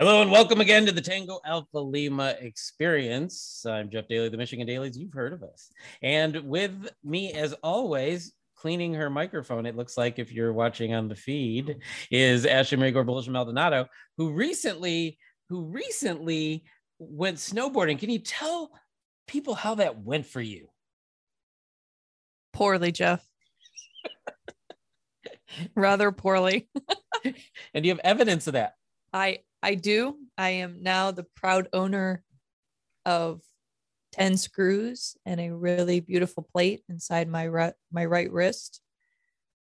Hello and welcome again to the Tango Alpha Lima experience. I'm Jeff Daly, the Michigan Dailies. You've heard of us. And with me, as always, cleaning her microphone, it looks like if you're watching on the feed, is Ashley Marigor Bullish Maldonado, who recently, who recently went snowboarding. Can you tell people how that went for you? Poorly, Jeff. Rather poorly. and do you have evidence of that? I I do. I am now the proud owner of 10 screws and a really beautiful plate inside my right my right wrist.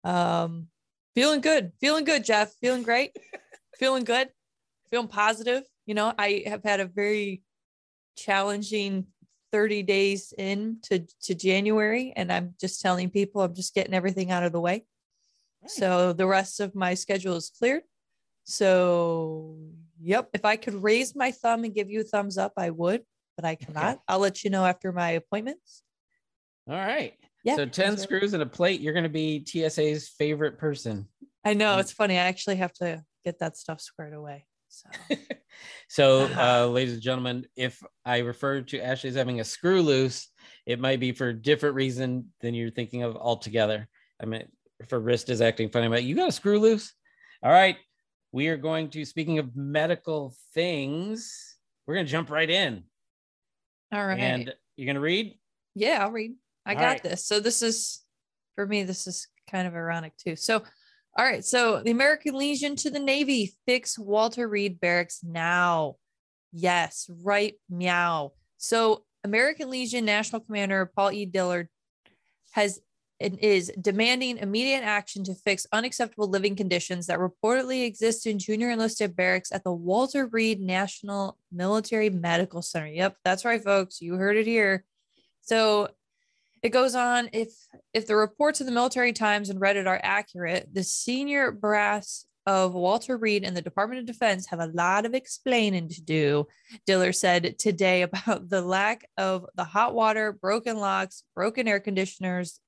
Um feeling good. Feeling good, Jeff. Feeling great. feeling good. Feeling positive. You know, I have had a very challenging 30 days in to, to January and I'm just telling people I'm just getting everything out of the way. So the rest of my schedule is cleared. So Yep. If I could raise my thumb and give you a thumbs up, I would, but I cannot. Okay. I'll let you know after my appointments. All right. Yeah. So 10 screws and a plate. You're going to be TSA's favorite person. I know. It's funny. I actually have to get that stuff squared away. So, so uh, ladies and gentlemen, if I refer to Ashley as having a screw loose, it might be for a different reason than you're thinking of altogether. I mean, if her wrist is acting funny, but you got a screw loose. All right we are going to, speaking of medical things, we're going to jump right in. All right. And you're going to read? Yeah, I'll read. I all got right. this. So this is, for me, this is kind of ironic too. So, all right. So the American Legion to the Navy fix Walter Reed barracks now. Yes, right. Meow. So American Legion National Commander Paul E. Dillard has and is demanding immediate action to fix unacceptable living conditions that reportedly exist in junior enlisted barracks at the Walter Reed National Military Medical Center. Yep, that's right, folks. You heard it here. So it goes on if if the reports of the Military Times and Reddit are accurate, the senior brass of Walter Reed and the Department of Defense have a lot of explaining to do, Dillard said today about the lack of the hot water, broken locks, broken air conditioners,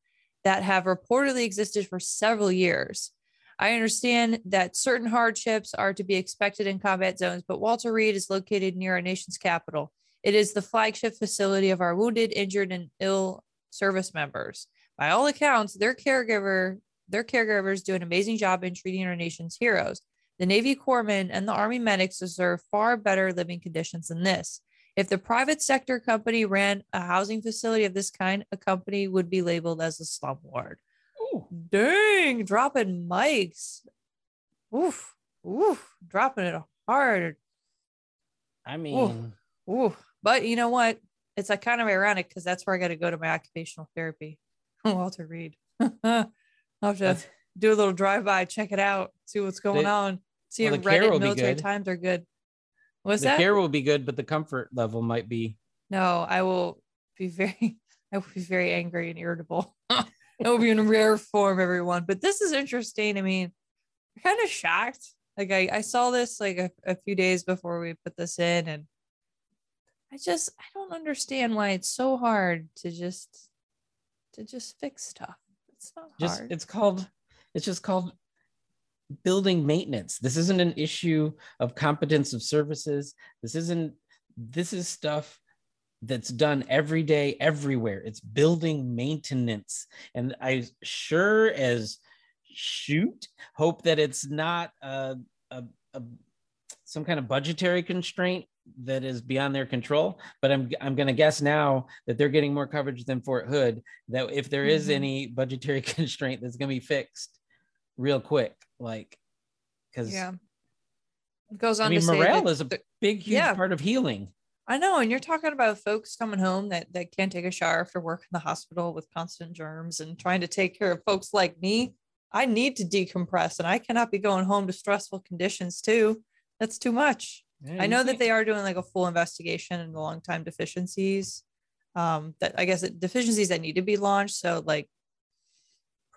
that have reportedly existed for several years. I understand that certain hardships are to be expected in combat zones, but Walter Reed is located near our nation's capital. It is the flagship facility of our wounded, injured, and ill service members. By all accounts, their caregiver, their caregivers do an amazing job in treating our nation's heroes. The Navy corpsmen and the Army medics deserve far better living conditions than this. If the private sector company ran a housing facility of this kind, a company would be labeled as a slumlord. Ooh. Dang, dropping mics. Oof, oof, dropping it hard. I mean, oof, oof. but you know what? It's like kind of ironic because that's where I got to go to my occupational therapy. Walter Reed. I'll have to do a little drive by, check it out, see what's going they, on. See well, if Reddit military times are good. The that? care will be good, but the comfort level might be. No, I will be very, I will be very angry and irritable. it will be in rare form, everyone. But this is interesting. I mean, I'm kind of shocked. Like I, I saw this like a, a few days before we put this in, and I just I don't understand why it's so hard to just to just fix stuff. It's not just, hard. It's called. It's just called building maintenance. This isn't an issue of competence of services. This isn't, this is stuff that's done every day, everywhere. It's building maintenance. And I sure as shoot hope that it's not a, a, a some kind of budgetary constraint that is beyond their control. But I'm I'm going to guess now that they're getting more coverage than Fort Hood. That if there is mm-hmm. any budgetary constraint that's going to be fixed real quick like because yeah it goes on I mean, morale is a big huge yeah. part of healing i know and you're talking about folks coming home that that can't take a shower after work in the hospital with constant germs and trying to take care of folks like me i need to decompress and i cannot be going home to stressful conditions too That's too much. Yeah, I know that they are doing like a full investigation into long time deficiencies. Um, that I guess it- deficiencies that need to be launched. So like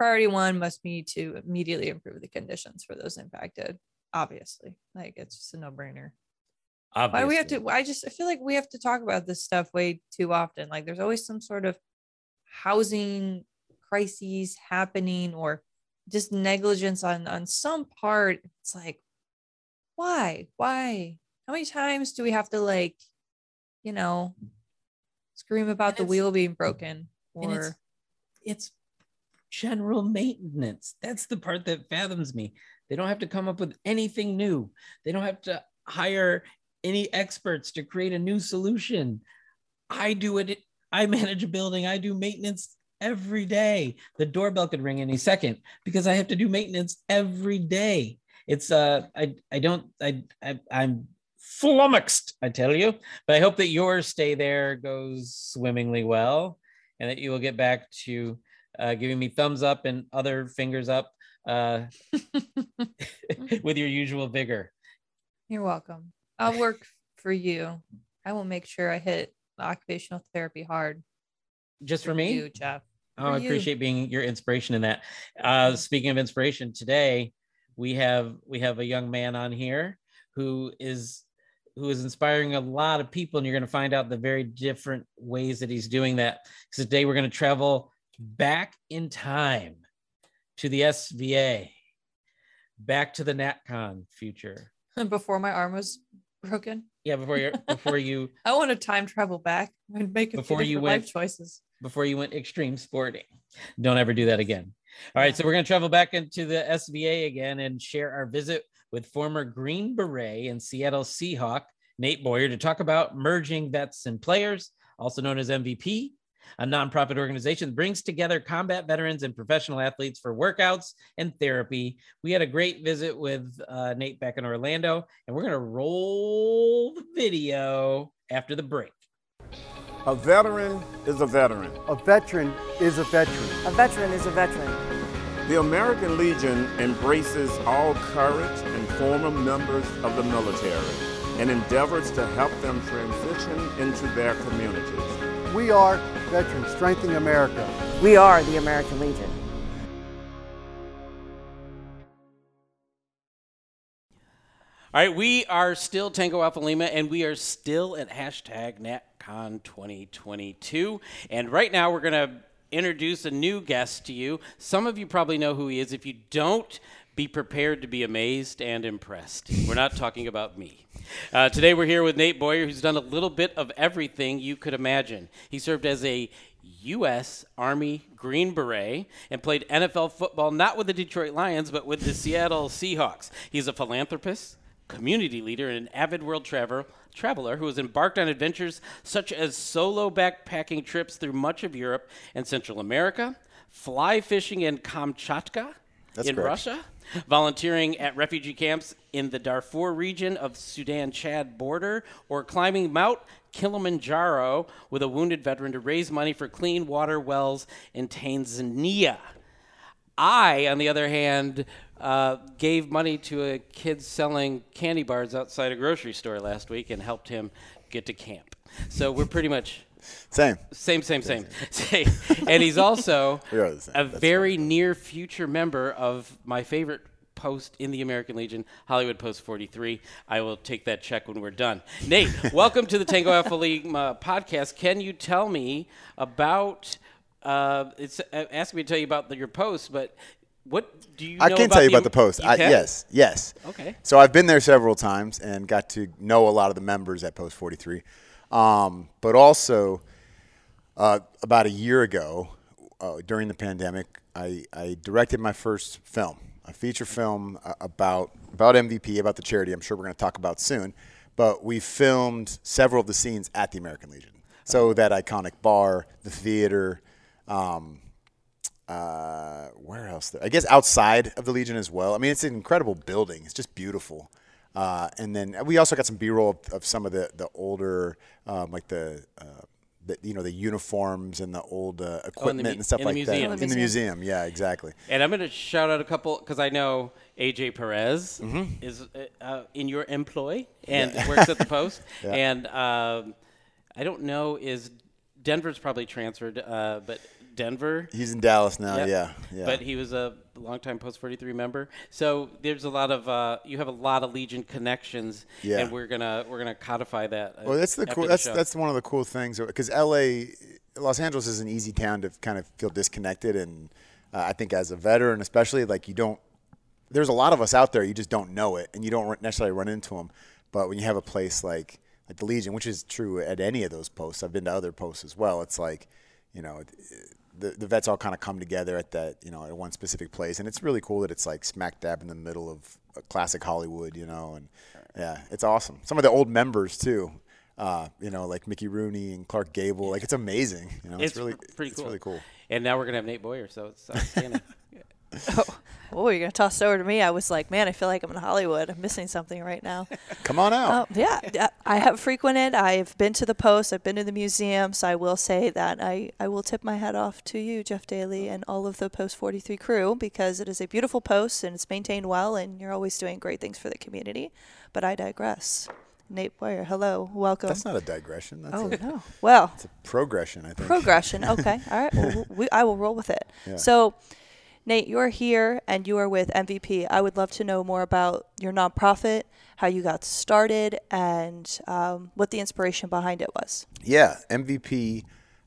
priority one must be to immediately improve the conditions for those impacted. Obviously, like it's just a no brainer. Why do we have to? I just I feel like we have to talk about this stuff way too often. Like there's always some sort of housing crises happening or just negligence on on some part. It's like, why? Why? How many times do we have to like, you know, scream about the wheel being broken and it's or it's general maintenance. That's the part that fathoms me. They don't have to come up with anything new. They don't have to hire any experts to create a new solution. I do it. I manage a building. I do maintenance every day. The doorbell could ring any second because I have to do maintenance every day. It's uh I I don't I, I I'm flummoxed, I tell you. But I hope that your stay there goes swimmingly well and that you will get back to uh, giving me thumbs up and other fingers up uh, with your usual vigor. you're welcome. I'll work for you. I will make sure I hit occupational therapy hard. Just for me? you, Jeff. Oh, for I appreciate being your inspiration in that. Uh, speaking of inspiration, today we have we have a young man on here who is who is inspiring a lot of people, and you're going to find out the very different ways that he's doing that. Because today we're going to travel back in time to the SVA, back to the NatCon future. Before my arm was broken. Yeah, before you before you I want to time travel back and make a Before few you went- life choices. before you went extreme sporting. Don't ever do that again. All right, so we're going to travel back into the SVA again and share our visit with former Green Beret and Seattle Seahawk Nate Boyer to talk about merging vets and players, also known as MVP, a nonprofit organization that brings together combat veterans and professional athletes for workouts and therapy. We had a great visit with uh, Nate back in Orlando, and we're going to roll the video after the break. A veteran is a veteran. A veteran is a veteran. A veteran is a veteran. The American Legion embraces all current and former members of the military and endeavors to help them transition into their communities. We are veterans strengthening America. We are the American Legion. All right, we are still Tango Alpha Lima, and we are still at hashtag NatCon 2022. And right now, we're going to introduce a new guest to you. Some of you probably know who he is. If you don't, be prepared to be amazed and impressed. We're not talking about me. Uh, today, we're here with Nate Boyer, who's done a little bit of everything you could imagine. He served as a U.S. Army Green Beret and played NFL football not with the Detroit Lions, but with the Seattle Seahawks. He's a philanthropist, community leader, and an avid world traveler. Traveler who has embarked on adventures such as solo backpacking trips through much of Europe and Central America, fly fishing in Kamchatka That's in correct. Russia, volunteering at refugee camps in the Darfur region of Sudan Chad border, or climbing Mount Kilimanjaro with a wounded veteran to raise money for clean water wells in Tanzania. I, on the other hand, uh, gave money to a kid selling candy bars outside a grocery store last week and helped him get to camp. So we're pretty much Same. same, same, same. Same. and he's also We are the same. a That's very near future member of my favorite post in the American Legion, Hollywood Post 43. I will take that check when we're done. Nate, welcome to the Tango Alpha Lima podcast. Can you tell me about? Uh, it's uh, asking me to tell you about the, your post, but what do you? I can tell you about the post. I, yes, yes. Okay. So I've been there several times and got to know a lot of the members at Post 43. Um, but also, uh, about a year ago, uh, during the pandemic, I, I directed my first film, a feature film uh, about about MVP, about the charity. I'm sure we're going to talk about soon. But we filmed several of the scenes at the American Legion. So that iconic bar, the theater, um, uh, where else? I guess outside of the Legion as well. I mean, it's an incredible building. It's just beautiful. Uh, and then we also got some B-roll of, of some of the the older, um, like the uh, the you know the uniforms and the old uh, Oh, in the equipment mu- and stuff in the like that museum. in the museum. Yeah, exactly. And I'm going to shout out a couple because I know AJ Perez Mm-hmm. is uh, uh, in your employ and works at the Post. Yeah. And um, I don't know is Denver's probably transferred, uh, but Denver. He's in Dallas now. Yep. Yeah, yeah. But he was a longtime Post 43 member. So there's a lot of uh, you have a lot of Legion connections. Yeah. And we're gonna we're gonna codify that. uh, Well, that's the cool. That's show. that's one of the cool things because L.A. Los Angeles is an easy town to kind of feel disconnected, and uh, I think as a veteran, especially like you don't. There's a lot of us out there you just don't know it, and you don't necessarily run into them. But when you have a place like like the Legion, which is true at any of those posts, I've been to other posts as well. It's like, you know, the the vets all kind of come together at that you know at one specific place, and it's really cool that it's like smack dab in the middle of a classic Hollywood, you know, and yeah, it's awesome. Some of the old members too. Uh, you know, like Mickey Rooney and Clark Gable. Like it's amazing. You know, it's, it's really pretty it's cool. really cool. And now we're gonna have Nate Boyer, so it's outstanding. Oh, you're gonna toss it over to me. I was like, man, I feel like I'm in Hollywood. I'm missing something right now. Come on out. Oh, yeah, yeah, I have frequented. I've been to the post. I've been to the museum. So I will say that I, I will tip my hat off to you, Jeff Daly, and all of the Post 43 crew because it is a beautiful post and it's maintained well, and you're always doing great things for the community. But I digress. Nate Boyer, hello, welcome. That's not a digression. That's oh a, no. Well, it's a progression. I think. progression. Okay. All right. Well, we, I will roll with it. Yeah. So, Nate, you're here and you are with MVP. I would love to know more about your nonprofit, how you got started, and um, what the inspiration behind it was. Yeah, MVP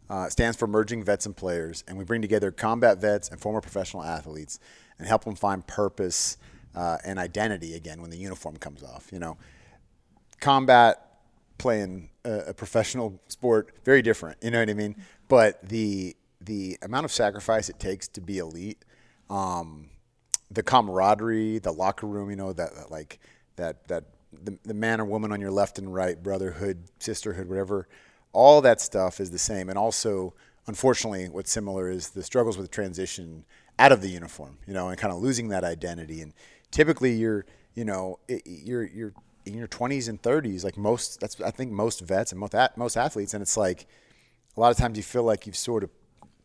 uh, stands for Merging Vets and Players, and we bring together combat vets and former professional athletes and help them find purpose uh, and identity again when the uniform comes off. You know, combat playing a, a professional sport very different. You know what I mean? But the the amount of sacrifice it takes to be elite, um, the camaraderie, the locker room, you know, that, that like that that the, the man or woman on your left and right, brotherhood, sisterhood, whatever, all that stuff is the same. And also, unfortunately, what's similar is the struggles with transition out of the uniform, you know, and kind of losing that identity. And typically, you're, you know, you're you're in your 20s and 30s, like most. That's I think most vets and most most athletes, and it's like a lot of times you feel like you've sort of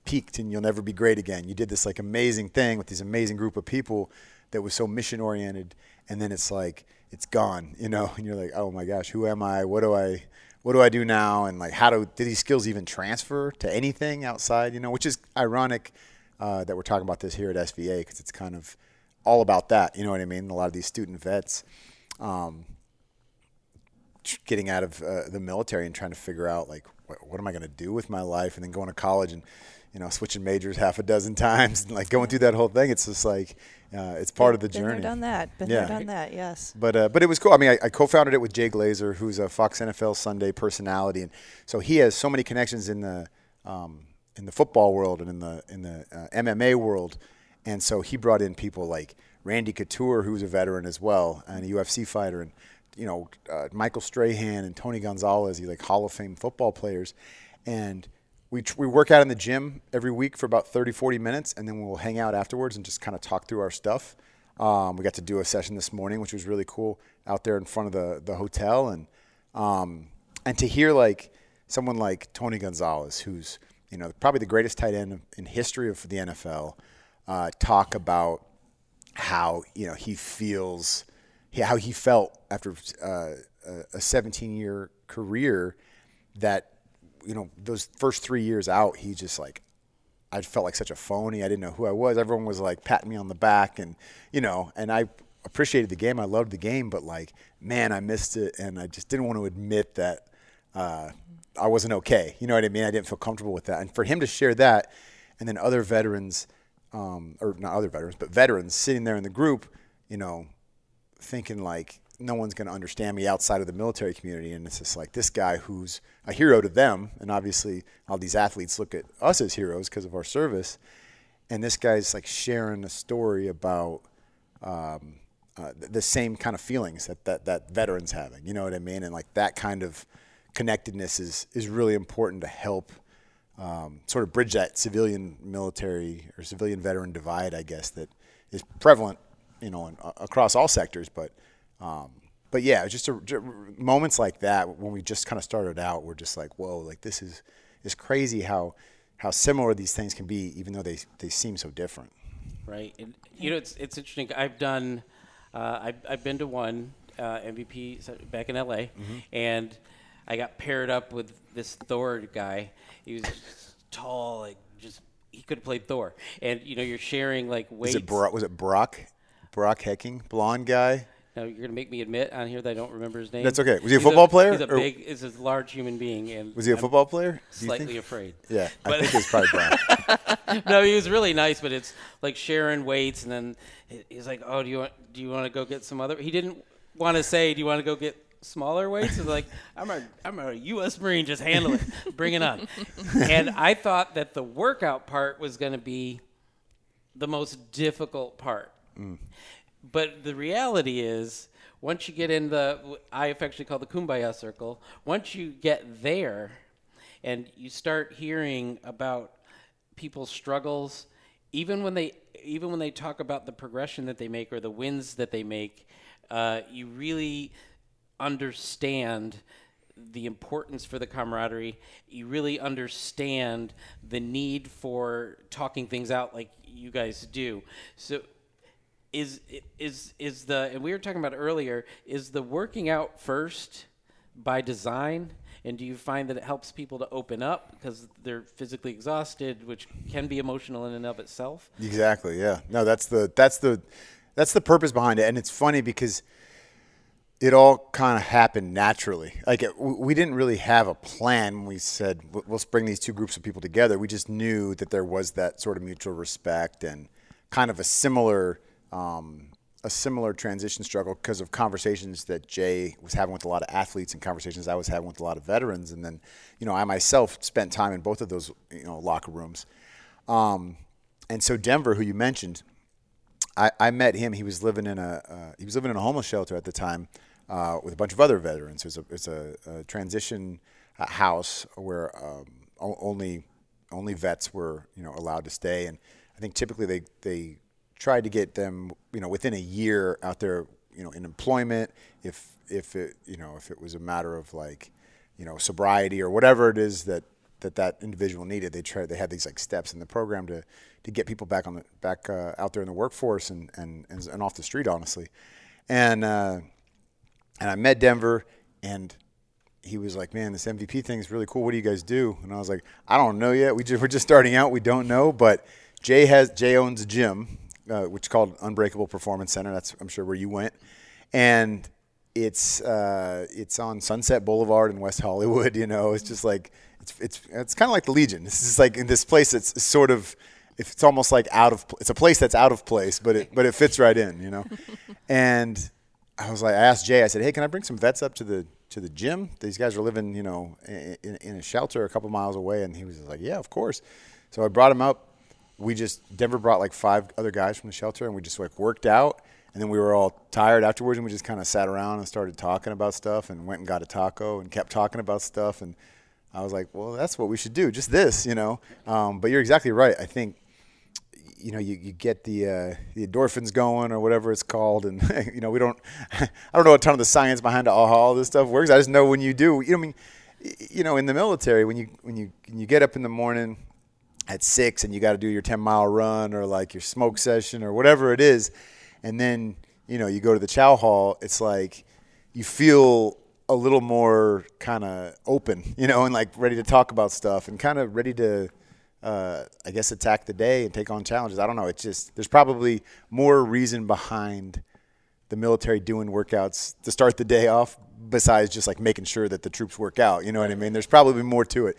peaked and you'll never be great again. You did this like amazing thing with this amazing group of people that was so mission oriented, and then it's like it's gone, you know, and you're like, oh my gosh, who am I? What do I? What do I do now? And like, how do do these skills even transfer to anything outside? You know, which is ironic uh, that we're talking about this here at SVA because it's kind of all about that. You know what I mean? A lot of these student vets. Um, getting out of uh, the military and trying to figure out like what, what am I going to do with my life, and then going to college and you know switching majors half a dozen times and like going through that whole thing. It's just like uh, it's part of the Been journey. there, done that. Been Yeah. there, done that. Yes. But uh, but it was cool. I mean, I, I co-founded it with Jay Glazer, who's a Fox NFL Sunday personality, and so he has so many connections in the um, in the football world and in the in the uh, MMA world, and so he brought in people like Randy Couture, who's a veteran as well and a UFC fighter, and you know uh, Michael Strahan and Tony Gonzalez, these like Hall of Fame football players, and we, we work out in the gym every week for about 30, 40 minutes, and then we'll hang out afterwards and just kind of talk through our stuff. Um, we got to do a session this morning, which was really cool, out there in front of the, the hotel, and um, and to hear like someone like Tony Gonzalez, who's you know probably the greatest tight end in history of the NFL, uh, talk about how you know he feels, how he felt after uh, a 17 year career that you know those first three years out, he just like I felt like such a phony. I didn't know who I was. Everyone was like patting me on the back, and you know, and I appreciated the game. I loved the game, but like, man, I missed it, and I just didn't want to admit that uh, I wasn't okay. You know what I mean? I didn't feel comfortable with that, and for him to share that, and then other veterans, um, or not other veterans, but veterans sitting there in the group, you know, thinking like no one's going to understand me outside of the military community and it's just like this guy who's a hero to them and obviously all these athletes look at us as heroes because of our service and this guy's like sharing a story about um, uh, the same kind of feelings that, that that veterans having you know what i mean? And like that kind of connectedness is is really important to help um, sort of bridge that civilian military or civilian veteran divide i guess that is prevalent you know in, uh, across all sectors but um, but yeah, just a, ju- moments like that when we just kind of started out, we're just like, whoa, like this is it's crazy how how similar these things can be, even though they they seem so different. Right. And, you know, it's it's interesting. I've done, uh, I've I've been to one uh, MVP back in LA, and I got paired up with this Thor guy. He was tall, like just he could have played Thor. And you know, you're sharing like weights. Was it Brock, was it Brock Brock Hecking, blonde guy? No, you're gonna make me admit on here that I don't remember his name. That's okay. Was he a He's football player, He's a or- big, is a large human being, and Was he a I'm football player? Do you Slightly think? afraid. Yeah, I But- think it was probably Brock. no, he was really nice, but it's like sharing weights, and then he- he's like, "Oh, do you want do you want to go get some other?" He didn't want to say, "Do you want to go get smaller weights?" He's like, "I'm a I'm a U.S. Marine, just handle it, bring it on." and I thought that the workout part was going to be the most difficult part, mm. But the reality is. Once you get in the, I affectionately call the kumbaya circle. Once you get there, and you start hearing about people's struggles even when they even when they talk about the progression that they make or the wins that they make uh, you really understand the importance for the camaraderie you really understand the need for talking things out like you guys do so is is is the and we were talking about earlier is the working out first by design and do you find that it helps people to open up because they're physically exhausted which can be emotional in and of itself Exactly. Yeah. No, that's the that's the that's the purpose behind it, and it's funny because it all kind of happened naturally. Like it, we didn't really have a plan when we said "W- let's bring these two groups of people together. We just knew that there was that sort of mutual respect and kind of a similar um, a similar transition struggle because of conversations that Jay was having with a lot of athletes and conversations I was having with a lot of veterans, and then you know I myself spent time in both of those you know locker rooms. Um, and so Denver, who you mentioned, I, I met him. He was living in a uh, he was living in a homeless shelter at the time uh, with a bunch of other veterans. It's a it's a, a transition uh, house where um, only only vets were you know allowed to stay, and I think typically they they tried to get them you know within a year out there you know in employment if if it you know if it was a matter of like you know sobriety or whatever it is that that that individual needed. They tried. They had these like steps in the program to to get people back on the back uh, out there in the workforce and, and and and off the street, honestly. And uh, and I met Denver, and he was like, "Man, this MVP thing is really cool. What do you guys do?" And I was like, "I don't know yet. We just, we're just starting out. We don't know." But Jay has Jay owns a gym, uh, which is called Unbreakable Performance Center. That's I'm sure where you went, and it's uh, it's on Sunset Boulevard in West Hollywood. You know, it's just like it's it's it's kind of like the Legion. This is like in this place. It's sort of if it's almost like out of it's a place that's out of place, but it but it fits right in. You know, and I was like, I asked Jay. I said, Hey, can I bring some vets up to the to the gym? These guys are living, you know, in, in a shelter a couple miles away, and he was like, Yeah, of course. So I brought him up. We just Denver brought like five other guys from the shelter, and we just like worked out. And then we were all tired afterwards, and we just kind of sat around and started talking about stuff, and went and got a taco, and kept talking about stuff. And I was like, Well, that's what we should do, just this, you know. Um, but you're exactly right. I think you know, you, you get the uh, the endorphins going or whatever it's called, and you know, we don't, I don't know a ton of the science behind how all this stuff works. I just know when you do, you know, I mean, you know, in the military, when you when you when you get up in the morning at six and you got to do your ten mile run or like your smoke session or whatever it is, and then you know you go to the chow hall, it's like you feel a little more kind of open, you know, and like ready to talk about stuff and kind of ready to uh, I guess attack the day and take on challenges. I don't know. It's just there's probably more reason behind the military doing workouts to start the day off besides just like making sure that the troops work out. You know what I mean? There's probably more to it.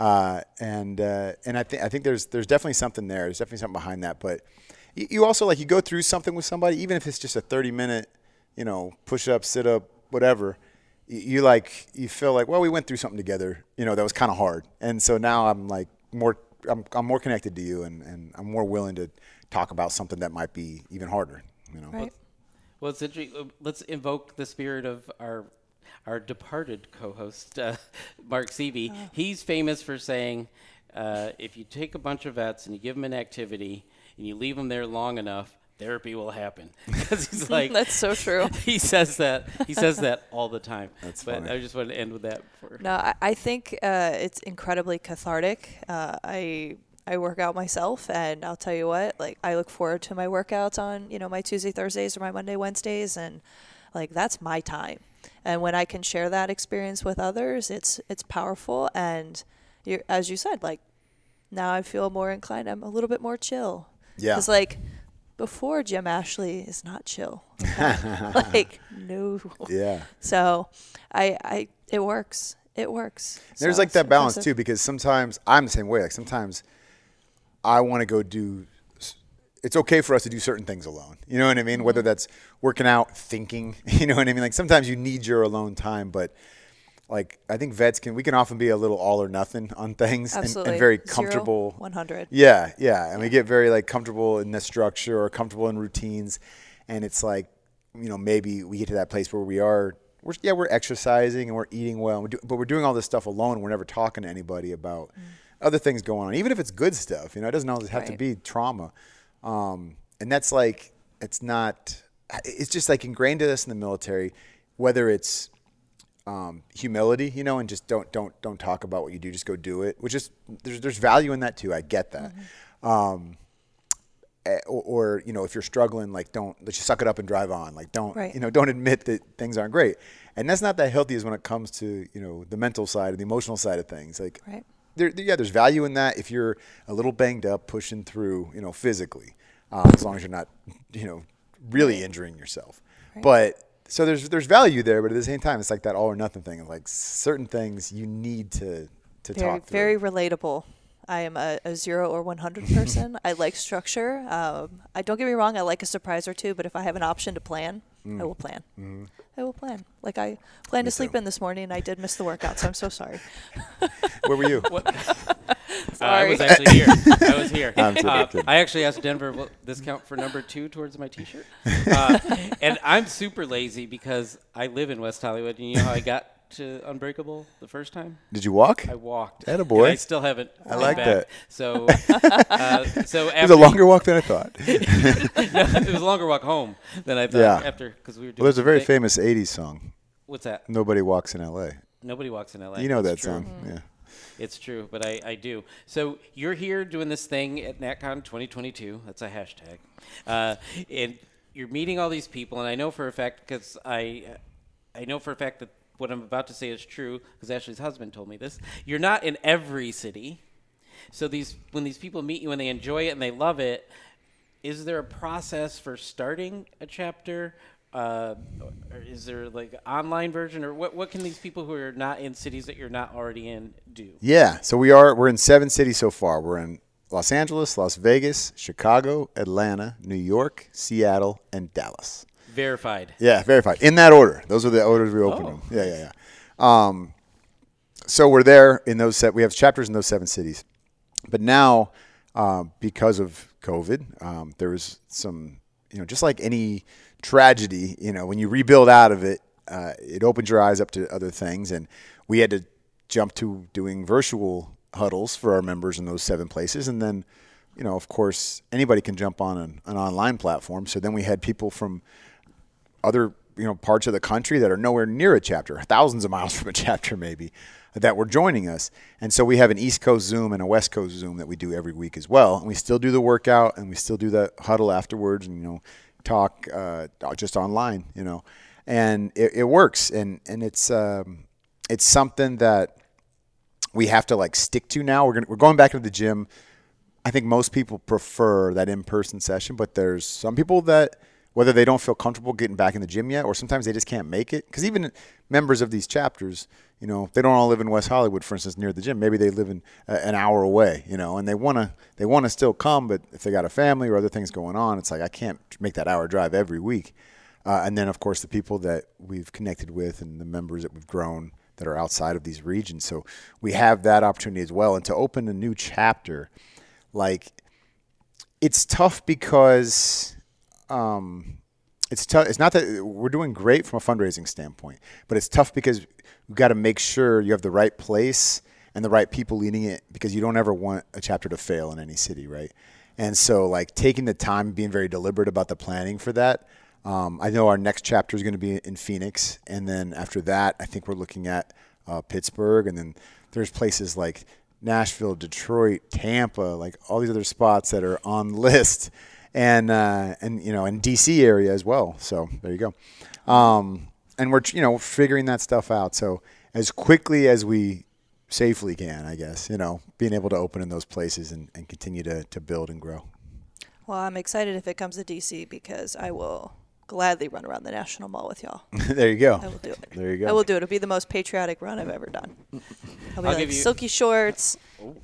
Uh, and uh, and I think I think there's there's definitely something there. There's definitely something behind that. But you, you also like you go through something with somebody, even if it's just a 30 minute, you know, push up, sit up, whatever. You, you like you feel like well we went through something together. You know that was kind of hard. And so now I'm like more I'm, I'm more connected to you and, and I'm more willing to talk about something that might be even harder. You know. Right. Well, it's interesting. Let's invoke the spirit of our our departed co-host, uh, Mark Seavey. He's famous for saying, uh, if you take a bunch of vets and you give them an activity and you leave them there long enough, therapy will happen because he's like That's so true. he says that he says that all the time. That's but funny. I just wanted to end with that. For, No, I, I think uh, it's incredibly cathartic. Uh, I I work out myself, and I'll tell you what, like I look forward to my workouts on you know my Tuesday, Thursdays, or my Monday, Wednesdays, and like that's my time. And when I can share that experience with others, it's it's powerful. And you, as you said, like now I feel more inclined. I'm a little bit more chill. Yeah. Because like before, Gym Ashley is not chill. like no. Yeah. So, I I it works. It works. There's So like that balance impressive. too, because sometimes I'm the same way. Like sometimes I want to go do. It's okay for us to do certain things alone. You know what I mean? Mm-hmm. Whether that's working out, thinking. You know what I mean? Like sometimes you need your alone time, but like I think vets can we can often be a little all or nothing on things and, and very comfortable. 100. Yeah, yeah, and we get very like comfortable in the structure or comfortable in routines, and it's like you know maybe we get to that place where we are. We're, yeah, we're exercising and we're eating well, and we're do, but we're doing all this stuff alone. We're never talking to anybody about other things going on, even if it's good stuff. You know, it doesn't always have to be trauma, um, and that's like it's not. It's just like ingrained in us in the military, whether it's um, humility, you know, and just don't don't don't talk about what you do. Just go do it. Which is there's there's value in that too. I get that. Um, eh, or, or you know, if you're struggling, like don't let's just suck it up and drive on. Like don't Right. you know don't admit that things aren't great. And that's not that healthy as when it comes to you know the mental side and the emotional side of things. Like Right. There, yeah, there's value in that if you're a little banged up, pushing through, you know, physically, um, as long as you're not, you know, really injuring yourself. But so there's there's value there, but at the same time, it's like that all or nothing thing. Like certain things you need to to Very talk through. very relatable. I am a, a zero or 100 person. I like structure. Um, I don't get me wrong. I like a surprise or two, but if I have an option to plan, I will plan. I will plan. Like I planned to sleep too. in this morning, and I did miss the workout, so I'm so sorry. Where were you? Uh, I was actually here. I was here. I'm Uh, kidding. I actually asked Denver will this count for number two towards my T-shirt, uh, and I'm super lazy because I live in West Hollywood. And you know how I got to Unbreakable the first time? Did you walk? I walked. At a boy. I still haven't. I like back. that. So, uh, so it was a longer walk than I thought. it was a longer walk home than I thought. Yeah. After because we were doing. well, there's a very thi- famous '80s song. What's that? Nobody walks in L.A. Nobody walks in LA. You know that true. song, yeah. It's true, but I, I do. So you're here doing this thing at NatCon 2022. That's a hashtag. Uh, and you're meeting all these people, and I know for a fact because I, I know for a fact that what I'm about to say is true because Ashley's husband told me this. You're not in every city. So these when these people meet you and they enjoy it and they love it, is there a process for starting a chapter? Uh, or is there like online version, or what? What can these people who are not in cities that you're not already in do? Yeah, so we are we're in seven cities so far. We're in Los Angeles, Las Vegas, Chicago, Atlanta, New York, Seattle, and Dallas. Verified. Yeah, verified in that order. Those are the orders we opened Oh. them. Yeah, yeah, yeah. Um, so we're there in those set. We have chapters in those seven cities, but now um, because of COVID, um, there was some, you know, just like any tragedy, you know, when you rebuild out of it, uh, it opens your eyes up to other things, and we had to jump to doing virtual huddles for our members in those seven places, and then. You know, of course, anybody can jump on an, an online platform. So then we had people from other you know parts of the country that are nowhere near a chapter, thousands of miles from a chapter maybe, that were joining us. And so we have an East Coast Zoom and a West Coast Zoom that we do every week as well. And we still do the workout and we still do the huddle afterwards and you know talk uh, just online, you know, and it, it works. And and it's um, it's something that we have to like stick to now. We're gonna, we're going back into the gym. I think most people prefer that in-person session, but there's some people that whether they don't feel comfortable getting back in the gym yet, or sometimes they just can't make it. Because even members of these chapters, you know, they don't all live in West Hollywood, for instance, near the gym. Maybe they live in uh, an hour away, you know, and they wanna they wanna still come, but if they got a family or other things going on, it's like I can't make that hour drive every week. Uh, and then, of course, the people that we've connected with and the members that we've grown that are outside of these regions. So we have that opportunity as well. And to open a new chapter, like it's tough because um, it's tough. It's not that we're doing great from a fundraising standpoint, but it's tough because we've got to make sure you have the right place and the right people leading it because you don't ever want a chapter to fail in any city, right? And so, like taking the time, being very deliberate about the planning for that. Um, I know our next chapter is going to be in Phoenix, and then after that, I think we're looking at uh, Pittsburgh, and then there's places like Nashville, Detroit, Tampa, like all these other spots that are on list, and uh, and you know, in DC area as well. So there you go. Um, and we're you know figuring that stuff out. So as quickly as we safely can, I guess, you know, being able to open in those places and, and continue to, to build and grow. Well, I'm excited if it comes to DC because I will gladly run around the National Mall with y'all. there you go. I will do it. There you go. I will do it. It'll be the most patriotic run I've ever done. I'll be I'll like give you- silky shorts.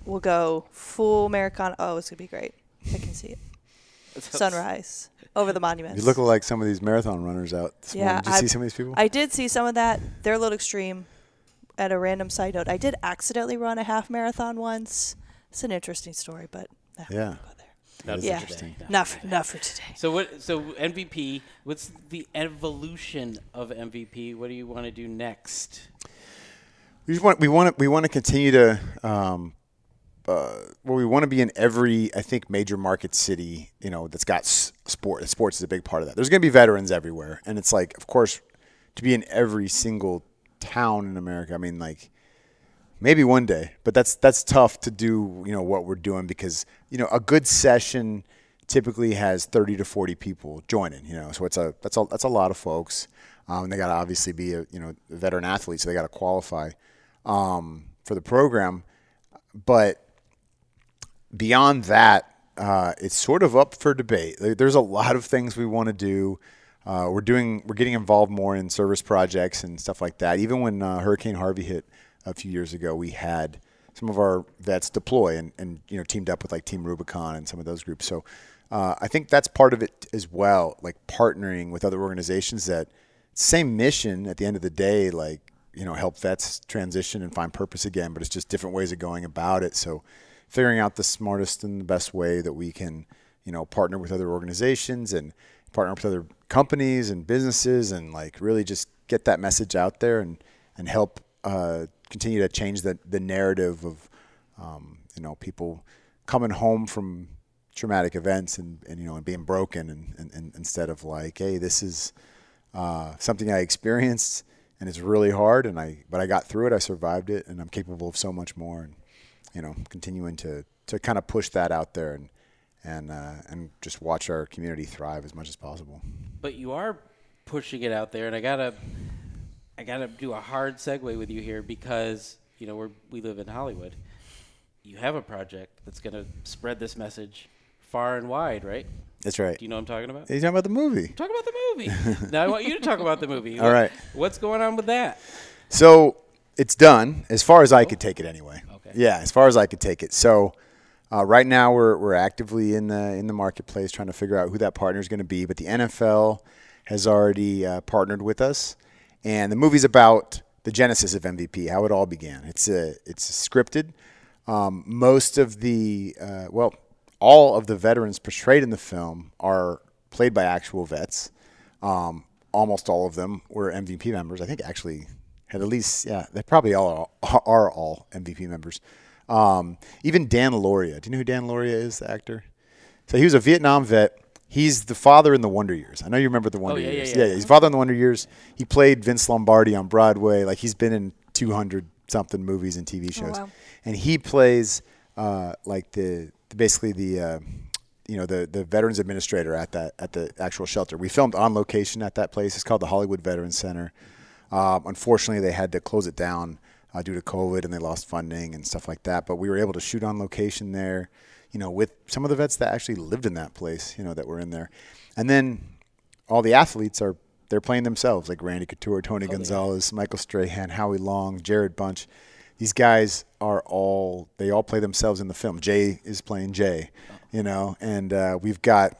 We'll go full Americana. Oh, it's gonna be great. I can see it. Sunrise over the monuments. You look like some of these marathon runners out this Yeah, morning. Did you I- see some of these people? I did see some of that. They're a little extreme. At a random side note, I did accidentally run a half marathon once. It's an interesting story, but no, yeah. Not yeah, for today. No. not for, not for today. So what? So MVP. What's the evolution of MVP? What do you want to do next? We just want we want to we want to continue to um, uh, well we want to be in every I think major market city you know that's got sport. Sports is a big part of that. There's going to be veterans everywhere, and it's like of course to be in every single town in America. I mean like maybe one day, but that's that's tough to do. You know what we're doing because you know a good session typically has 30 to 40 people joining. You know, so it's a that's a that's a lot of folks. Um, they got to obviously be a you know veteran athlete, so they got to qualify um, for the program. But beyond that, uh, it's sort of up for debate. There's a lot of things we want to do. Uh, we're doing, we're getting involved more in service projects and stuff like that. Even when uh, Hurricane Harvey hit a few years ago, we had some of our vets deploy and, and you know teamed up with like Team Rubicon and some of those groups. So uh, I think that's part of it as well, like partnering with other organizations that same mission at the end of the day, like you know help vets transition and find purpose again, but it's just different ways of going about it. So figuring out the smartest and the best way that we can, you know, partner with other organizations and partner with other companies and businesses and like really just get that message out there and, and help uh, continue to change the, the narrative of, um, you know, people coming home from traumatic events and, and you know, and being broken and, and, and instead of like, hey, this is uh, something I experienced and it's really hard and I, but I got through it, I survived it and I'm capable of so much more. And, you know, continuing to, to kind of push that out there and and uh, and just watch our community thrive as much as possible. But you are pushing it out there, and I gotta, I gotta do a hard segue with you here because you know we're we live in Hollywood. You have a project that's gonna spread this message far and wide, right? That's right. Do you know what I'm talking about? You talking about the movie? Talk about the movie. now I want you to talk about the movie. All right. What's going on with that? So it's done as far as I could take it anyway. Okay. Yeah, as far as I could take it. So uh, right now we're we're actively in the in the marketplace trying to figure out who that partner is going to be. But the NFL has already uh, partnered with us, and the movie's about the genesis of MVP, how it all began. It's a it's scripted. Um, most of the uh, well, all of the veterans portrayed in the film are played by actual vets. Um, almost all of them were MVP members. I think actually had at least yeah, they probably all are, are all MVP members. Um, even Dan Lauria. Do you know who Dan Lauria is, the actor? So he was a Vietnam vet. He's the father in the Wonder Years. I know you remember the Wonder yeah, yeah, Years. yeah. he's father in the Wonder Years. He played Vince Lombardi on Broadway. Like he's been in 200 something movies and TV shows. wow. And he plays uh, like the basically the uh, you know the the veterans administrator at that at the actual shelter. We filmed on location at that place. It's called the Hollywood Veterans Center. Um, unfortunately, they had to close it down uh, due to COVID, and they lost funding and stuff like that. But we were able to shoot on location there, you know, with some of the vets that actually lived in that place, you know, that were in there. And then all the athletes are they're playing themselves, like Randy Couture, Tony Gonzalez, Michael Strahan, Howie Long, Jared Bunch. These guys are all they all play themselves in the film. Jay is playing Jay, you know, and uh, we've got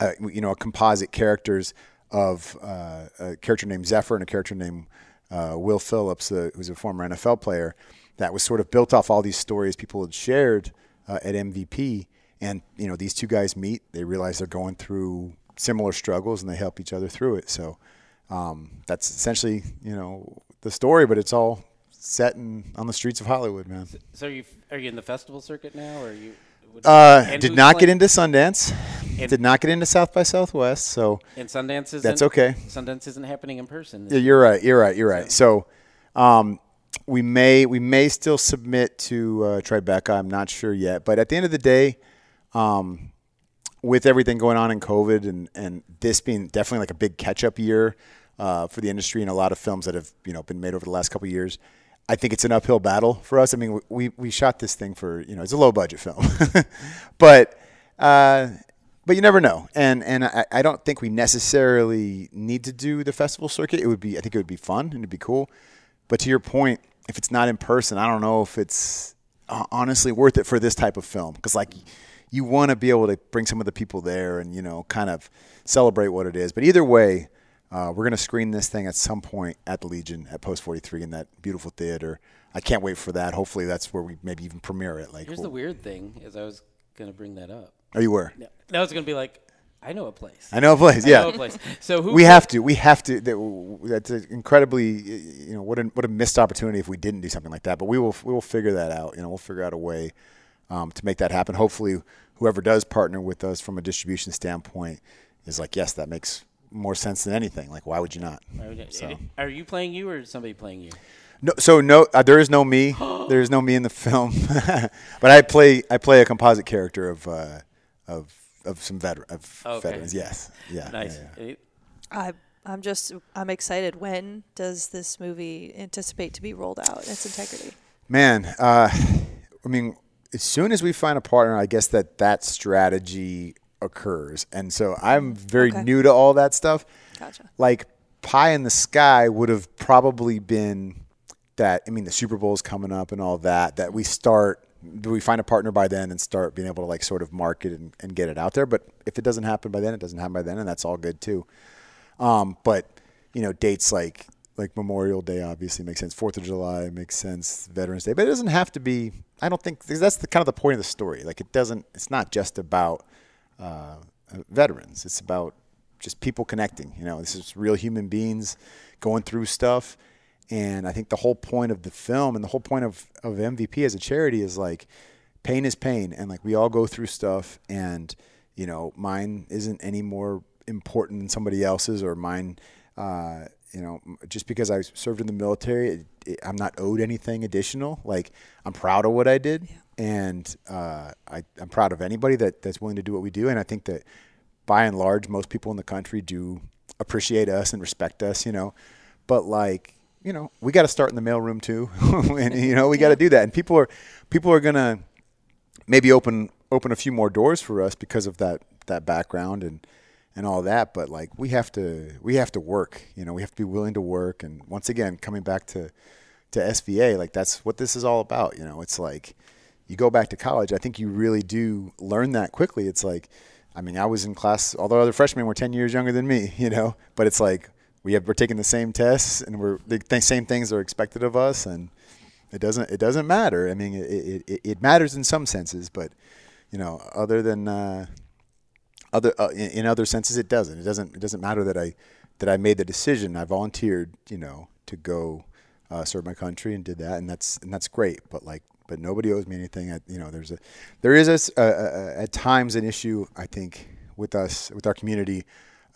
uh, you know composite characters of uh, a character named Zephyr and a character named uh, Will Phillips, uh, who's a former NFL player. That was sort of built off all these stories people had shared uh, at MVP, and you know these two guys meet. They realize they're going through similar struggles, and they help each other through it. So um, that's essentially you know the story, but it's all set in, on the streets of Hollywood, man. So are you are you in the festival circuit now, or are you? Uh, did not get into Sundance. And- did not get into South by Southwest. So And Sundance isn't. That's okay. Sundance isn't happening in person. Yeah, you're right. You're right. You're right. So, um, we may we may still submit to uh, Tribeca. I'm not sure yet, but at the end of the day, um, with everything going on in COVID and and this being definitely like a big catch up year uh, for the industry and a lot of films that have you know been made over the last couple of years. I think it's an uphill battle for us. I mean, we we shot this thing for you know it's a low budget film, but uh, but you never know. And and I, I don't think we necessarily need to do the festival circuit. It would be I think it would be fun and it'd be cool. But to your point, if it's not in person, I don't know if it's uh, honestly worth it for this type of film because like you want to be able to bring some of the people there and you know kind of celebrate what it is. But either way. Uh, we're going to screen this thing at some point at the Legion at Post 43 in that beautiful theater. I can't wait for that. Hopefully, that's where we maybe even premiere it. Like, Here's we'll- the weird thing: is I was gonna bring that up. Oh, you were? No, no, it's gonna be like, I know a place. I know a place. I Yeah, know a place. So who? we have to. We have to. That's incredibly. You know what? A, what a missed opportunity if we didn't do something like that. But we will. We will figure that out. You know, we'll figure out a way um, to make that happen. Hopefully, whoever does partner with us from a distribution standpoint is like, yes, that makes more sense than anything. Like, why would you not? So. Are you playing you or is somebody playing you? No, so no, uh, there is no me. there is no me in the film, but I play I play a composite character of uh, of of some veteran of Okay. veterans. Yes, yeah, yeah, Nice. yeah. Any- I, I'm just, I'm excited. When does this movie anticipate to be rolled out in its integrity? Man, uh, I mean, as soon as we find a partner, I guess that that strategy occurs, and so I'm very Okay. new to all that stuff. Gotcha. Like pie in the sky would have probably been that. I mean, the Super Bowl is coming up and all that. That we start. Do we find a partner by then and start being able to like sort of market and, and get it out there? But if it doesn't happen by then, it doesn't happen by then, and that's all good too. Um, but you know, dates like like Memorial Day obviously makes sense. Fourth of July makes sense. Veterans Day, but it doesn't have to be. I don't think that's the kind of the point of the story. Like it doesn't. It's not just about veterans. It's about just people connecting. You know, this is real human beings going through stuff. And I think the whole point of the film and the whole point of, of MVP as a charity is like pain is pain. And like we all go through stuff and, you know, mine isn't any more important than somebody else's or mine, uh, you know, just because I served in the military, it, it, I'm not owed anything additional. Like I'm proud of what I did. And uh, I, I'm proud of anybody that, that's willing to do what we do. And I think that by and large, most people in the country do appreciate us and respect us, you know. But like, you know, we got to start in the mailroom too, and you know, we got to do that. And people are people are gonna maybe open open a few more doors for us because of that that background and and all that. But like, we have to we have to work. You know, we have to be willing to work. And once again, coming back to to SVA, like that's what this is all about. You know, it's like you go back to college. I think you really do learn that quickly. It's like, I mean, I was in class, although other freshmen were 10 years younger than me, you know, but it's like we have, we're taking the same tests and we're the th- same things are expected of us. And it doesn't, it doesn't matter. I mean, it, it, it- it matters in some senses, but you know, other than, uh, other, uh, in, in other senses, it doesn't, it doesn't, it doesn't matter that I, that I made the decision. I volunteered, you know, to go, uh, serve my country and did that. And that's, and that's great. But like, but nobody owes me anything. I, you know, there's a, there is a, a- a- at times an issue I think with us, with our community,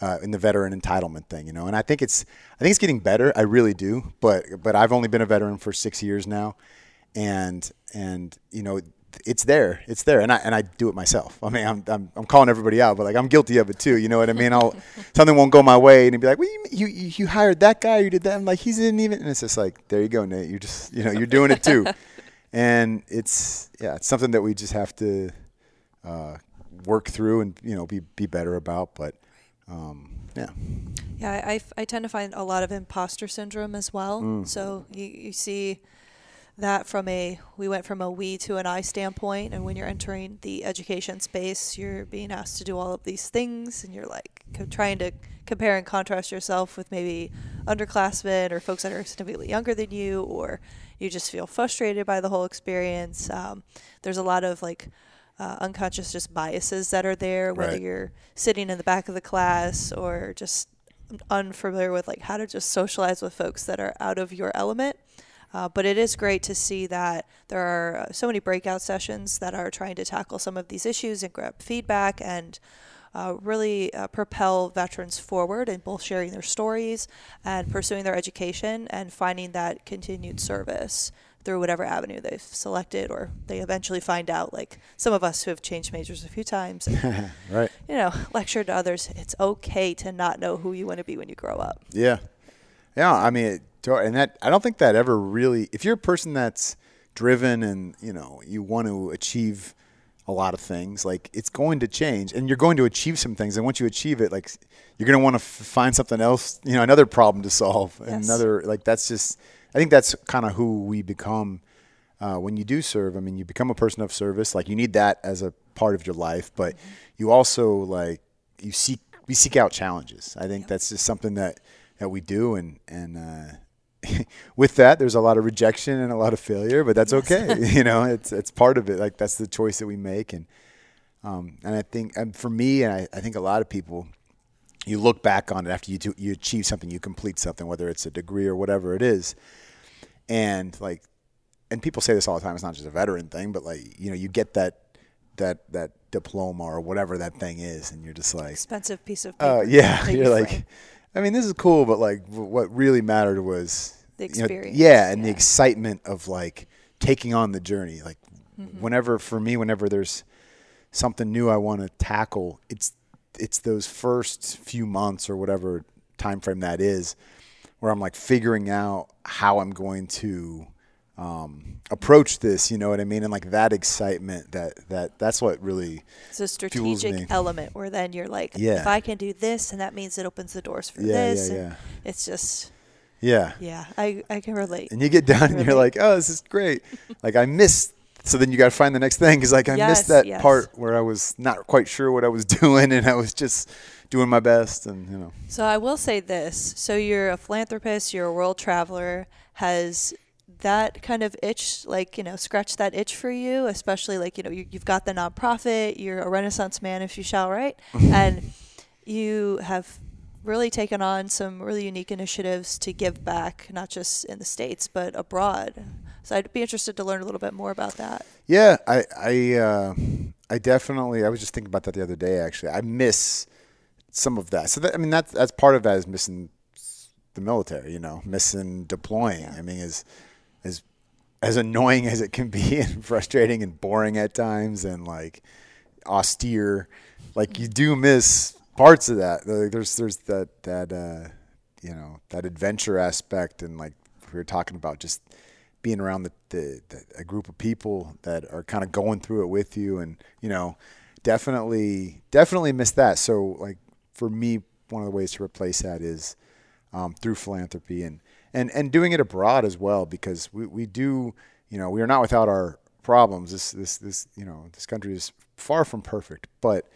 uh, in the veteran entitlement thing, you know, and I think it's, I think it's getting better. I really do. But, but I've only been a veteran for six years now, and and you know, it's there, it's there, and I and I do it myself. I mean, I'm I'm, I'm calling everybody out, but like I'm guilty of it too. You know what I mean? I'll something won't go my way, and be like, "Well, you you you hired that guy, you did that." I'm like, "He's didn't even," and it's just like, there you go, Nate. You just you know, you're doing it too, and it's yeah, it's something that we just have to uh, work through and you know be be better about. But um, yeah, Yeah, I tend to find a lot of imposter syndrome as well. Mm. So you, you see that from a we went from a we to an I standpoint, and when you're entering the education space, you're being asked to do all of these things, and you're like co- trying to compare and contrast yourself with maybe underclassmen or folks that are significantly younger than you, or you just feel frustrated by the whole experience. Um, there's a lot of like uh, unconscious just biases that are there, whether Right. you're sitting in the back of the class or just unfamiliar with like how to just socialize with folks that are out of your element. Uh, but it is great to see that there are uh, so many breakout sessions that are trying to tackle some of these issues and grab feedback and uh, really uh, propel veterans forward in both sharing their stories and pursuing their education and finding that continued service through whatever avenue they've selected or they eventually find out like some of us who have changed majors a few times and, right. you know lecture to others it's okay to not know who you want to be when you grow up Yeah. Yeah. I mean, it, and that, I don't think that ever really, if you're a person that's driven and, you know, you want to achieve a lot of things, like it's going to change and you're going to achieve some things. And once you achieve it, like you're going to want to f- find something else, you know, another problem to solve. Yes. Another, like that's just, I think that's kind of who we become uh, when you do serve. I mean, you become a person of service. Like you need that as a part of your life, but you also like you seek we seek out challenges. I think that's just something that that we do, and and uh, with that, there's a lot of rejection and a lot of failure, but that's okay. you know, it's it's part of it. Like that's the choice that we make, and um, and I think and for me, and I, I think a lot of people you look back on it after you do, you achieve something, you complete something, whether it's a degree or whatever it is, and like, and people say this all the time. It's not just a veteran thing, but like you know, you get that that that diploma or whatever that thing is, and you're just like, expensive piece of paper uh, yeah, you you're like, frame. I mean, this is cool, but like, what really mattered was The you know, experience, yeah, and the excitement of like taking on the journey. Like, Mm-hmm. whenever for me, whenever there's something new I want to tackle, it's it's those first few months or whatever time frame that is, where I'm like figuring out how I'm going to um, approach this. You know what I mean? And like that excitement, that that that's what really it's a strategic element where then you're like Yeah. if i can do this and that means it opens the doors for Yeah, this yeah, yeah. it's just Yeah. yeah i i can relate and you get down and you're like, oh, this is great. like I missed. So then you got to find the next thing because like I Yes, missed that yes. part where I was not quite sure what I was doing and I was just doing my best and you know. So I will say this. So you're a philanthropist, you're a world traveler. Has that kind of itch, like, you know, scratch that itch for you? Especially like, you know, you, you've got the nonprofit, you're a renaissance man, if you shall, right? and you have really taken on some really unique initiatives to give back, not just in the States, but abroad. So I'd be interested to learn a little bit more about that. Yeah, I I uh, I definitely I was just thinking about that the other day actually. I miss some of that. So that, I mean that's that's part of that is missing the military, you know, missing deploying. I mean as as as annoying as it can be and frustrating and boring at times and like austere, like you do miss parts of that. There's there's that that uh, you know that adventure aspect and like we were talking about just being around the, the, the a group of people that are kind of going through it with you and you know definitely definitely miss that so like for me one of the ways to replace that is um, through philanthropy and, and and doing it abroad as well because we, we do you know we are not without our problems this this this you know this country is far from perfect but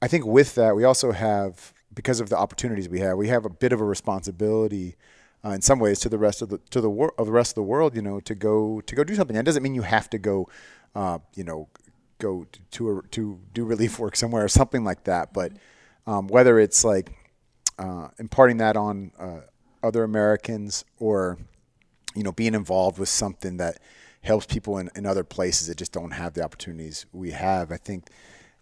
I think with that we also have because of the opportunities we have we have a bit of a responsibility uh, in some ways to the rest of the to the wor- of the rest of the world, you know, to go to go do something. That doesn't mean you have to go, uh, you know, go to to, a, to do relief work somewhere or something like that. But um, whether it's like uh, imparting that on uh, other Americans or you know being involved with something that helps people in, in other places that just don't have the opportunities we have, I think.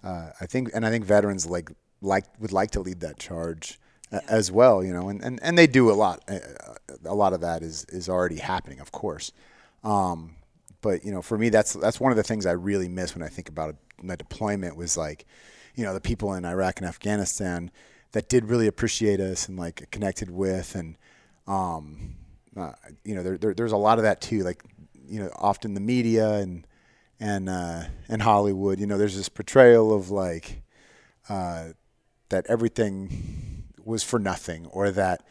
Uh, I think, and I think veterans like like would like to lead that charge a- as well, you know, and, and, and they do a lot. Uh, A lot of that is, is already happening, of course. Um, but you know, for me, that's that's one of the things I really miss when I think about my deployment was like, you know, the people in Iraq and Afghanistan that did really appreciate us and like connected with, and um, uh, you know, there, there, there's a lot of that too. Like, you know, often the media and and uh, and Hollywood, you know, there's this portrayal of like uh, that everything was for nothing, or that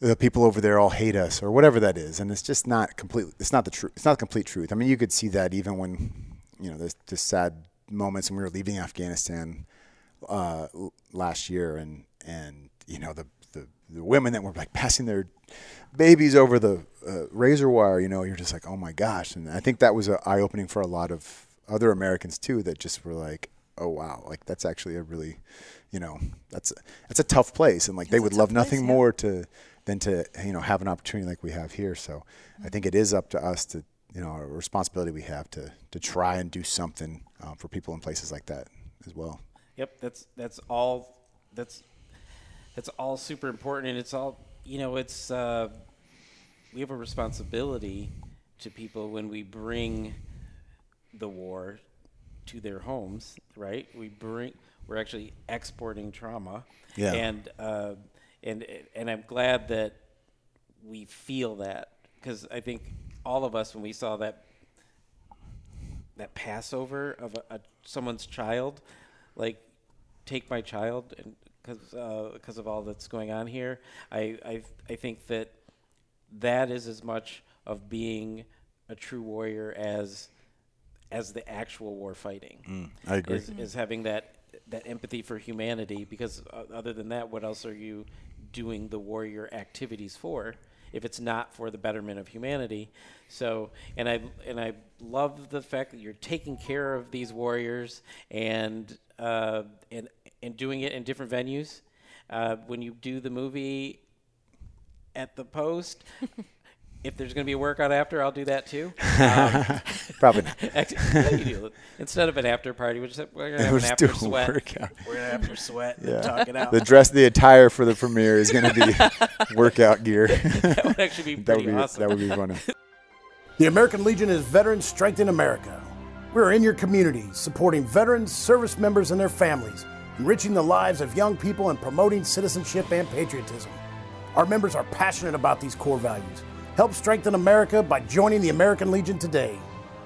the people over there all hate us, or whatever that is, and it's just not completely. It's not the truth. It's not the complete truth. I mean, you could see that even when you know there's this sad moments when we were leaving Afghanistan uh, last year, and and you know the, the the women that were like passing their babies over the uh, razor wire. You know, you're just like, oh my gosh, and I think that was an eye opening for a lot of other Americans too, that just were like, oh wow, like that's actually a really, you know, that's a, that's a tough place, and like they would love nothing more to than to you know have an opportunity like we have here. So I think it is up to us to you know a responsibility we have to to try and do something um, for people in places like that as well. Yep, that's that's all. That's that's all super important, and it's all you know. It's uh, we have a responsibility to people when we bring the war to their homes, right? We bring we're actually exporting trauma, Yeah. and uh, and and I'm glad that we feel that because I think all of us when we saw that that Passover of a, a, someone's child, like take my child and because because of all that's going on here, I, I I think that that is as much of being a true warrior as as the actual war fighting. Mm, I agree. Is, is having that that empathy for humanity because uh, other than that, what else are you doing the warrior activities for? If it's not for the betterment of humanity, so and I and I love the fact that you're taking care of these warriors and uh, and and doing it in different venues. Uh, when you do the movie at the post, if there's going to be a workout after, I'll do that too. Um, Probably not. actually, you do. Instead of an after party, we're just we're gonna have We'll an after do a sweat. workout. We're gonna after sweat and Yeah. talk it out. The dress, the attire for the premiere is going to be workout gear. That would actually be that would pretty be, awesome. That would be funny. The American Legion is Veterans Strength in America. We're in your community, supporting veterans, service members, and their families, enriching the lives of young people, and promoting citizenship and patriotism. Our members are passionate about these core values. Help strengthen America by joining the American Legion today.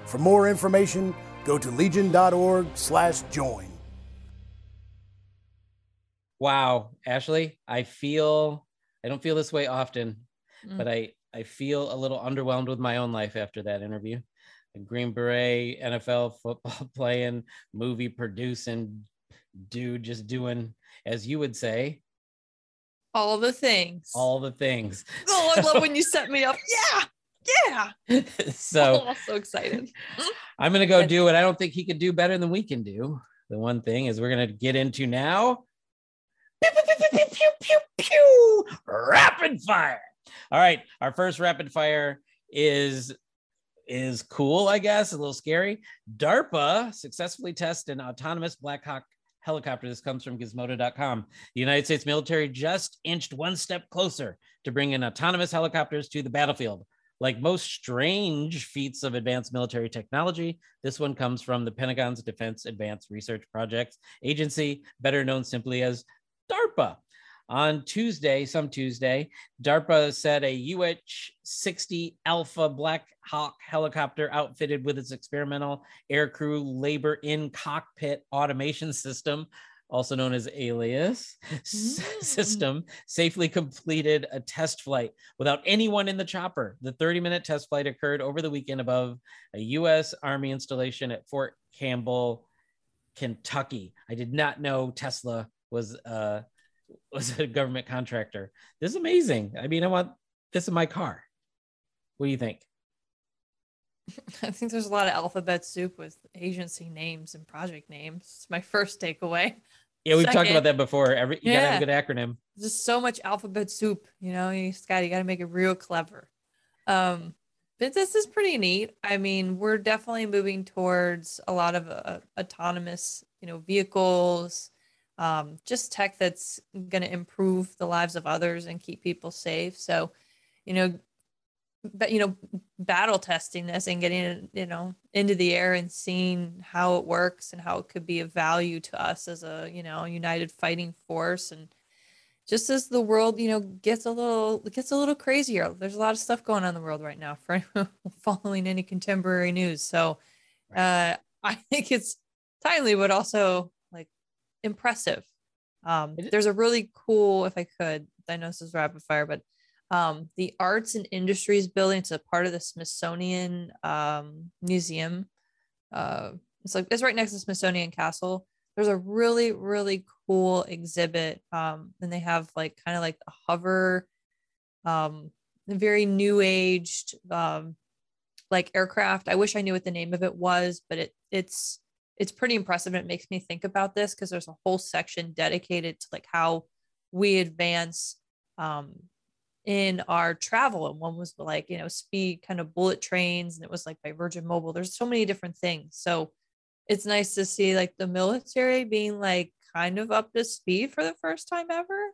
For more information, go to legion.org/join. Wow, Ashley, I feel I don't feel this way often, Mm. but I I feel a little underwhelmed with my own life after that interview. A Green Beret, NFL football playing, movie producing dude just doing as you would say, All the things. all the things. oh, I love when you set me up. Yeah. Yeah. So Oh, so excited. I'm gonna go do what I don't think he could do better than we can do. The one thing is we're gonna get into now. Pew, pew, pew, pew, pew, rapid fire. All right, our first rapid fire is is cool, I guess, a little scary. DARPA successfully tested an autonomous Black Hawk helicopter. This comes from Gizmodo.com. The United States military just inched one step closer to bringing autonomous helicopters to the battlefield. Like most strange feats of advanced military technology, this one comes from the Pentagon's Defense Advanced Research Projects Agency, better known simply as DARPA. On Tuesday, some Tuesday, DARPA said a UH 60 Alpha Black Hawk helicopter outfitted with its experimental aircrew labor in cockpit automation system, also known as Alias s- system, safely completed a test flight without anyone in the chopper. The 30 minute test flight occurred over the weekend above a U.S. Army installation at Fort Campbell, Kentucky. I did not know Tesla was uh, was a government contractor. This is amazing. I mean, I want this in my car. What do you think? I think there's a lot of alphabet soup with agency names and project names. It's my first takeaway. Yeah, we've talked about that before. Every you gotta have a good acronym. Just so much alphabet soup, you know. You just got you got to make it real clever. Um, but this is pretty neat. I mean, we're definitely moving towards a lot of uh, autonomous, you know, vehicles. Um, just tech that's going to improve the lives of others and keep people safe. So, you know, but you know, battle testing this and getting it, you know, into the air and seeing how it works and how it could be of value to us as a, you know, united fighting force. And just as the world, you know, gets a little gets a little crazier. There's a lot of stuff going on in the world right now for following any contemporary news. So uh I think it's timely, but also impressive. Um, there's a really cool, if I could, I know this is rapid fire, but um, the Arts and Industries building. It's a part of the Smithsonian um, Museum. Uh, it's like it's right next to Smithsonian Castle. There's a really really cool exhibit, um, and they have like kind of like a hover, um, very new aged um, like aircraft. I wish I knew what the name of it was, but it it's it's pretty impressive. And it makes me think about this because there's a whole section dedicated to like how we advance um, in our travel. And one was like, you know, speed kind of bullet trains, and it was like by Virgin Mobile. There's so many different things. So it's nice to see like the military being like kind of up to speed for the first time ever.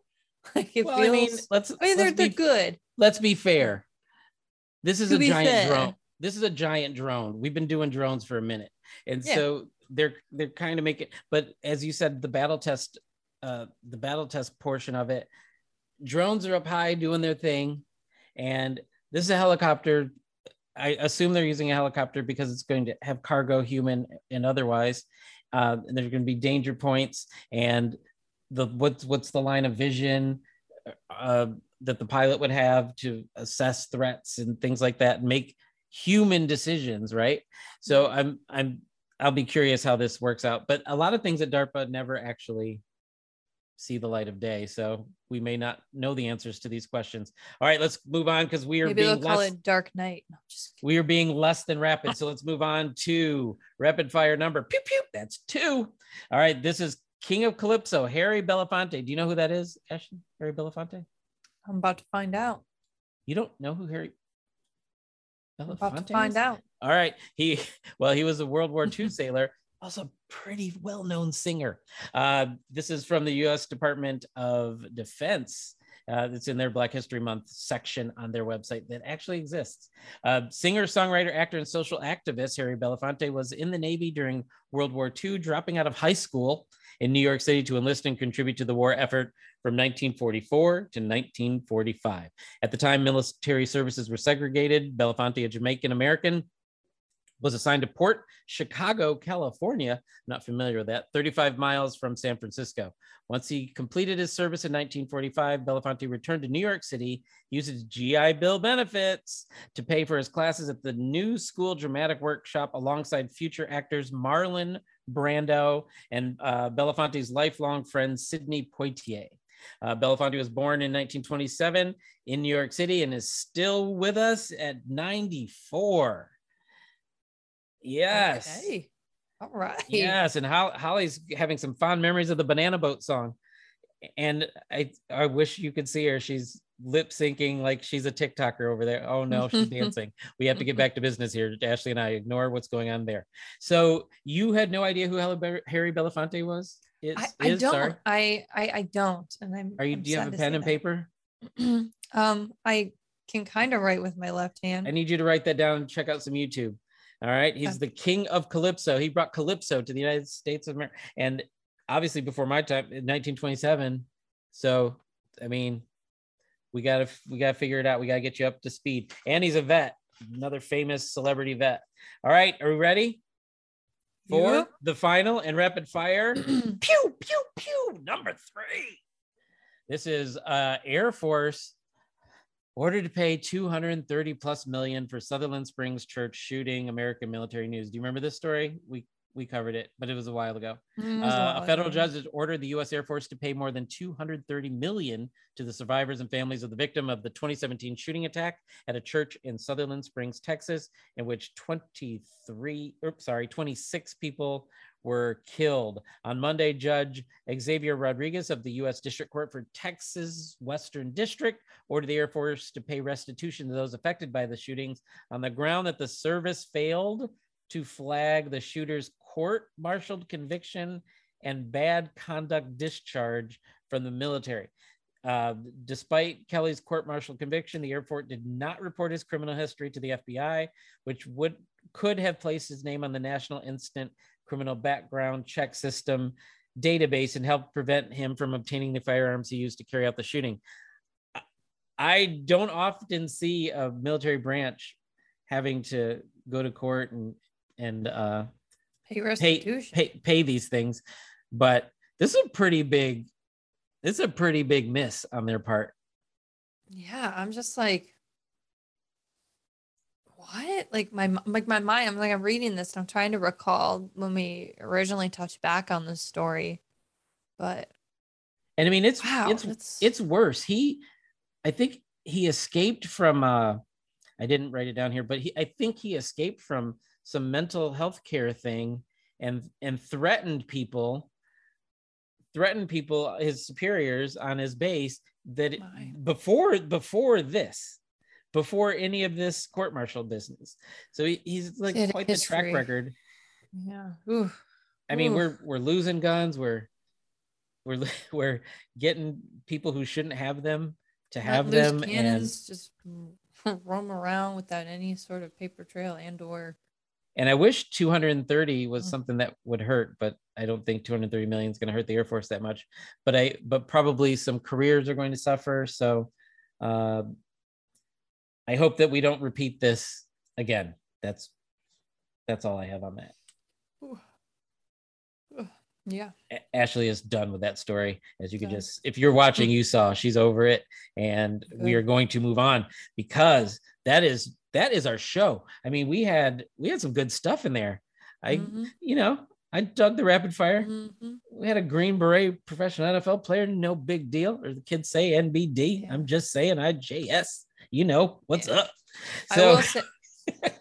Like it Well, feels I mean, let's. I mean, they're they're be- good. Let's be fair. This is To a giant fair. drone. This is a giant drone. We've been doing drones for a minute, and Yeah. so they're they're kind of making. But as you said, the battle test, uh, the battle test portion of it, drones are up high doing their thing, and this is a helicopter. I assume they're using a helicopter because it's going to have cargo, human, and otherwise. Uh, and there's going to be danger points, and the what's what's the line of vision uh, that the pilot would have to assess threats and things like that, and make human decisions, right? So I'm I'm I'll be curious how this works out. But a lot of things at DARPA never actually see the light of day, so we may not know the answers to these questions. All right, let's move on because we are Maybe being call less Dark Knight. No, just we are being less than rapid. So let's move on to rapid fire number. Pew pew. That's two. All right. This is King of Calypso, Harry Belafonte. Do you know who that is, Ashley? Harry Belafonte? I'm about to find out. You don't know who Harry about to find out. All right. He well, he was a World War II sailor, also pretty well-known singer. Uh, this is from the U.S. Department of Defense. Uh, it's in their Black History Month section on their website that actually exists. Uh, singer, songwriter, actor, and social activist Harry Belafonte was in the Navy during World War II, dropping out of high school in New York City to enlist and contribute to the war effort from 1944 to 1945. At the time, military services were segregated. Belafonte, a Jamaican American, was assigned to Port Chicago, California. Not familiar with that, 35 miles from San Francisco. Once he completed his service in 1945, Belafonte returned to New York City, used his GI Bill benefits to pay for his classes at the New School Dramatic Workshop alongside future actors Marlon Brando and uh, Belafonte's lifelong friend Sidney Poitier. Uh, Belafonte was born in 1927 in New York City and is still with us at 94. Yes. Okay. All right. Yes, and Holly's having some fond memories of the Banana Boat song, and I I wish you could see her. She's lip syncing like she's a TikToker over there. Oh no, she's dancing. We have to get back to business here. Ashley and I ignore what's going on there. So you had no idea who Harry Belafonte was? Is, I, I is, don't. I, I I don't. And I'm. Are you? I'm Do you have a pen and that. paper? um, I can kind of write with my left hand. I need you to write that down check out some YouTube. All right. He's the king of Calypso. He brought Calypso to the United States of America. And obviously before my time in 1927. So, I mean, we gotta we gotta figure it out. We gotta get you up to speed. And he's a vet, another famous celebrity vet. All right, are we ready? For Yep. the final and rapid fire. pew, pew, pew. Number three. This is uh Air Force ordered to pay 230 plus million for Sutherland Springs church shooting. American Military News. Do you remember this story? We we covered it, but it was a while ago. Mm, was a Uh, while a federal ago. judge has ordered the U.S. Air Force to pay more than 230 million to the survivors and families of the victim of the 2017 shooting attack at a church in Sutherland Springs, Texas, in which 23, oops, sorry, 26 people were killed. On Monday, Judge Xavier Rodriguez of the U.S. District Court for Texas Western District ordered the Air Force to pay restitution to those affected by the shootings on the ground that the service failed to flag the shooter's court martialed conviction and bad conduct discharge from the military. Uh, despite Kelly's court martial conviction, the airport did not report his criminal history to the FBI, which would could have placed his name on the National Instant Criminal Background Check System database and helped prevent him from obtaining the firearms he used to carry out the shooting. I- don't often see a military branch having to go to court and and uh, Pay pay, restitution. pay pay these things, but this is a pretty big this is a pretty big miss on their part. Yeah, I'm just like, what? Like my like my mind. I'm like I'm reading this. And I'm trying to recall when we originally touched back on this story, but And I mean it's Wow, it's that's- it's worse. He I think he escaped from uh I didn't write it down here, but he I think he escaped from some mental health care thing and and threatened people threatened people his superiors on his base that it- before before this, before any of this court martial business. So he, he's like Did quite the track record. Yeah. Ooh. I mean, Oof. we're we're losing guns. We're we're we're getting people who shouldn't have them to have them, and just roam around without any sort of paper trail and or and I wish 230 was Mm. something that would hurt, but I don't think 230 million is going to hurt the Air Force that much. But I but probably some careers are going to suffer. So uh, I hope that we don't repeat this again. That's that's all I have on that. yeah. Ashley is done with that story. As you can just, if you're watching, you saw she's over it, and we are going to move on because that is that is our show. I mean, we had we had some good stuff in there. I, Mhm. you know, I dug the rapid fire. Mhm. We had a Green Beret professional NFL player, no big deal. Or the kids say NBD. Yeah. I'm just saying IJS. You know what's Yeah. up. I So will say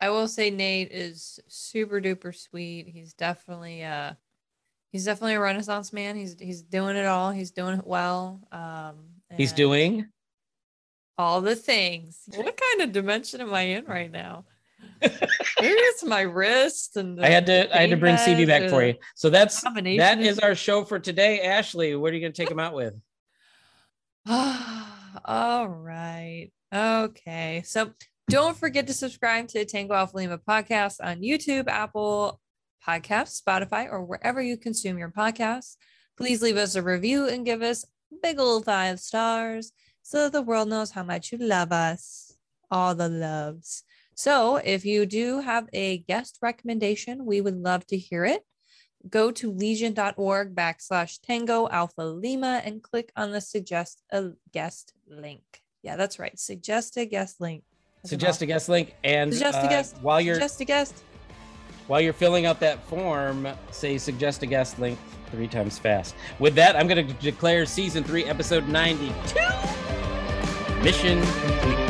I will say Nate is super duper sweet. He's definitely uh he's definitely a renaissance man. He's he's doing it all. He's doing it well. Um he's doing. All the things. What kind of dimension am I in right now? It's my wrist and I had to I had to bring CB back for you. So that's that is our show for today. Ashley, what are you gonna take him out with? All right. Okay. So don't forget to subscribe to Tango Alpha Lima podcast on YouTube, Apple Podcasts, Spotify, or wherever you consume your podcasts. Please leave us a review and give us big old five stars so the world knows how much you love us. All the loves. So if you do have a guest recommendation, we would love to hear it go to legion.org backslash tango alpha lima and click on the suggest a guest link. Yeah, that's right. Suggest a guest link. That's Suggest a guest link. And Suggest a uh, guest. while you're Suggest a guest. while you're filling out that form, say suggest a guest link three times fast. With that, I'm gonna declare season three, episode 92. Mission complete.